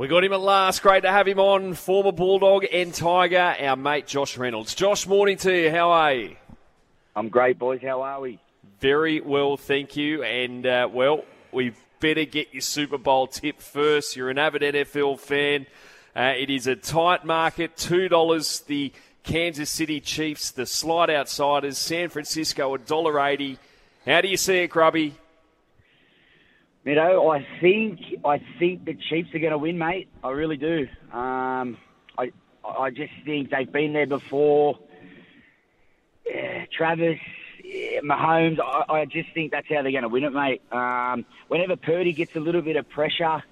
We got him at last. Great to have him on. Former Bulldog and Tiger, our mate Josh Reynolds. Josh, morning to you. How are you? I'm great, boys. How are we? Very well, thank you. And, uh, well, we better get your Super Bowl tip first. You're an avid NFL fan. Uh, it is a tight market. $2 the Kansas City Chiefs, the Slide Outsiders, San Francisco, $1.80. How do you see it, Grubby? You know, I think I think the Chiefs are going to win, mate. I really do. Um, I I just think they've been there before. Yeah, Travis, yeah, Mahomes. I, I just think that's how they're going to win it, mate. Um, whenever Purdy gets a little bit of pressure,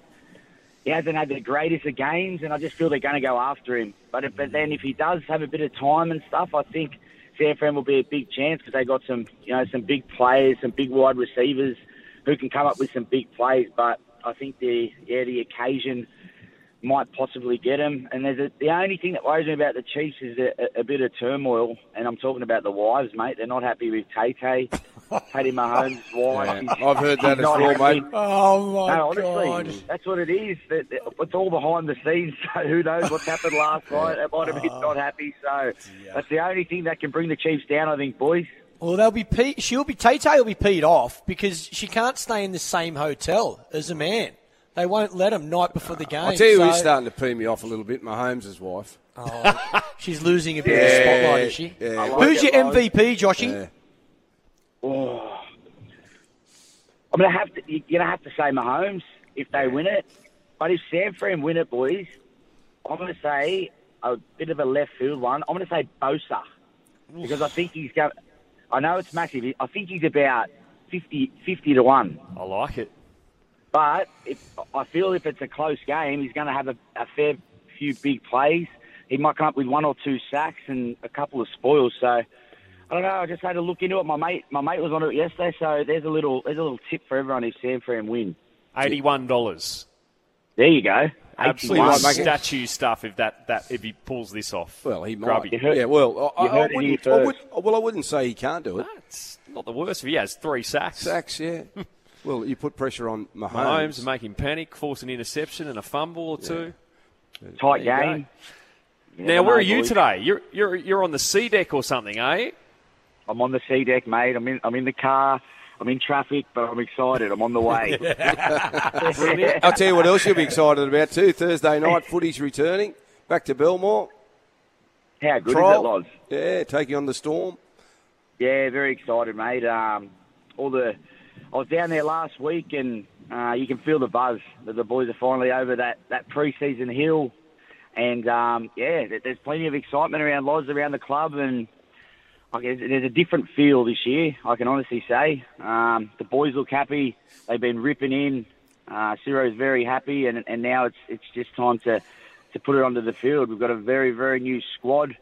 he hasn't had the greatest of games, and I just feel they're going to go after him. But if, but then if he does have a bit of time and stuff, I think San Fran will be a big chance because they got some you know some big players, some big wide receivers who can come up with some big plays. But I think the yeah the occasion might possibly get him. And there's a, the only thing that worries me about the Chiefs is a, a, bit of turmoil, and I'm talking about the wives, mate. They're not happy with Tay Tay, Patty Mahomes' wife. Yeah, I've heard that as well, mate. Oh my no, honestly, god! that's what it is. It's all behind the scenes. So who knows what's happened last night? They might have been oh. not happy. So that's the only thing that can bring the Chiefs down, I think, boys. Well, they'll be pe- she'll be Tay Tay will be peed off because she can't stay in the same hotel as a man. They won't let him night before the game. I'll tell you so, who's starting to pee me off a little bit. Mahomes' wife. Oh, she's losing a bit of the spotlight, is she? Yeah. Like Who's your Loz. MVP, Joshy? Yeah. Oh. I'm gonna have to. You're gonna have to say Mahomes if they win it. But if San Fran win it, boys, I'm gonna say a bit of a left field one. I'm gonna say Bosa because I think he's going. I know it's massive. I think he's about 50, 50 to one. I like it. But if, I feel if it's a close game, he's going to have a, a fair few big plays. He might come up with one or two sacks and a couple of spoils. So I don't know. I just had to look into it. My mate, my mate was on it yesterday. So there's a little, there's a little tip for everyone if San Fran win. $81. There you go. Absolutely 81. statue stuff if that, that if he pulls this off. Well, he might. Grubby. You heard- yeah, well, I, you I, wouldn't, I would, well, I wouldn't say he can't do it. That's not the worst if he has three sacks. Sacks, yeah. well, you put pressure on Mahomes. Mahomes and make him panic, force an interception and a fumble or two. Tight There game. You Now, where know, are you boys. today? You're you're you're on the C deck or something, are you? I'm on the C deck, mate. I'm in, I'm in the car. I'm in traffic, but I'm excited. I'm on the way. I'll tell you what else you'll be excited about too. Thursday night, footy's returning back to Belmore. How good Trial. is it, Loz? Yeah, taking on the Storm. Yeah, very excited, mate. Um, all the I was down there last week, and uh, you can feel the buzz that the boys are finally over that that preseason hill, and um, yeah, there's plenty of excitement around Loz, around the club, and Guess there's a different feel this year. I can honestly say um, the boys look happy. They've been ripping in. Uh, Ciro's very happy, and and now it's it's just time to to put it onto the field. We've got a very very new squad.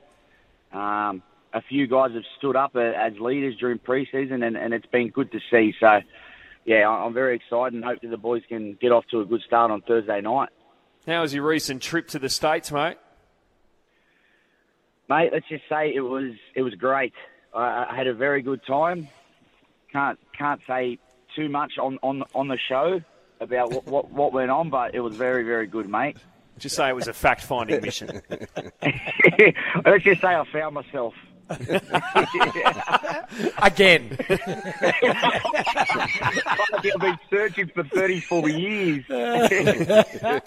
Um, a few guys have stood up as leaders during preseason, and, and it's been good to see. So, yeah, I'm very excited, and hopefully the boys can get off to a good start on Thursday night. How was your recent trip to the states, mate? Mate, let's just say it was it was great. I, I had a very good time. Can't can't say too much on, on, on the show about what, what, what went on, but it was very very good, mate. Just say it was a fact finding mission. let's just say I found myself. Again. I've been searching for 34 years. Yeah,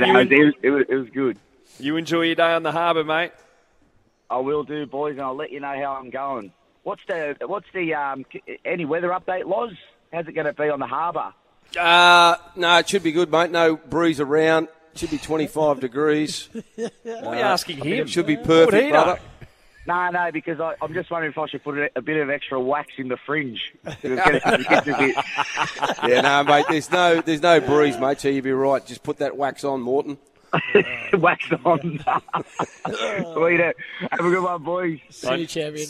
no, you, it, was, it, was, it was good. You enjoy your day on the harbour, mate. I will do, boys, and I'll let you know how I'm going. What's the what's the um, any weather update, Loz? How's it going to be on the harbour? Uh, no, it should be good, mate. No breeze around. Should be 25 degrees. What are you asking him? It should be What would he perfect, know? brother. No, no, because I, I'm just wondering if I should put a, a bit of extra wax in the fringe. It's gonna- it gets a bit- Yeah, no, mate. There's no, there's no breeze, mate. So you'll be right. Just put that wax on, Morton. wax on. Sweet. Have a good one, boys. See you, champion.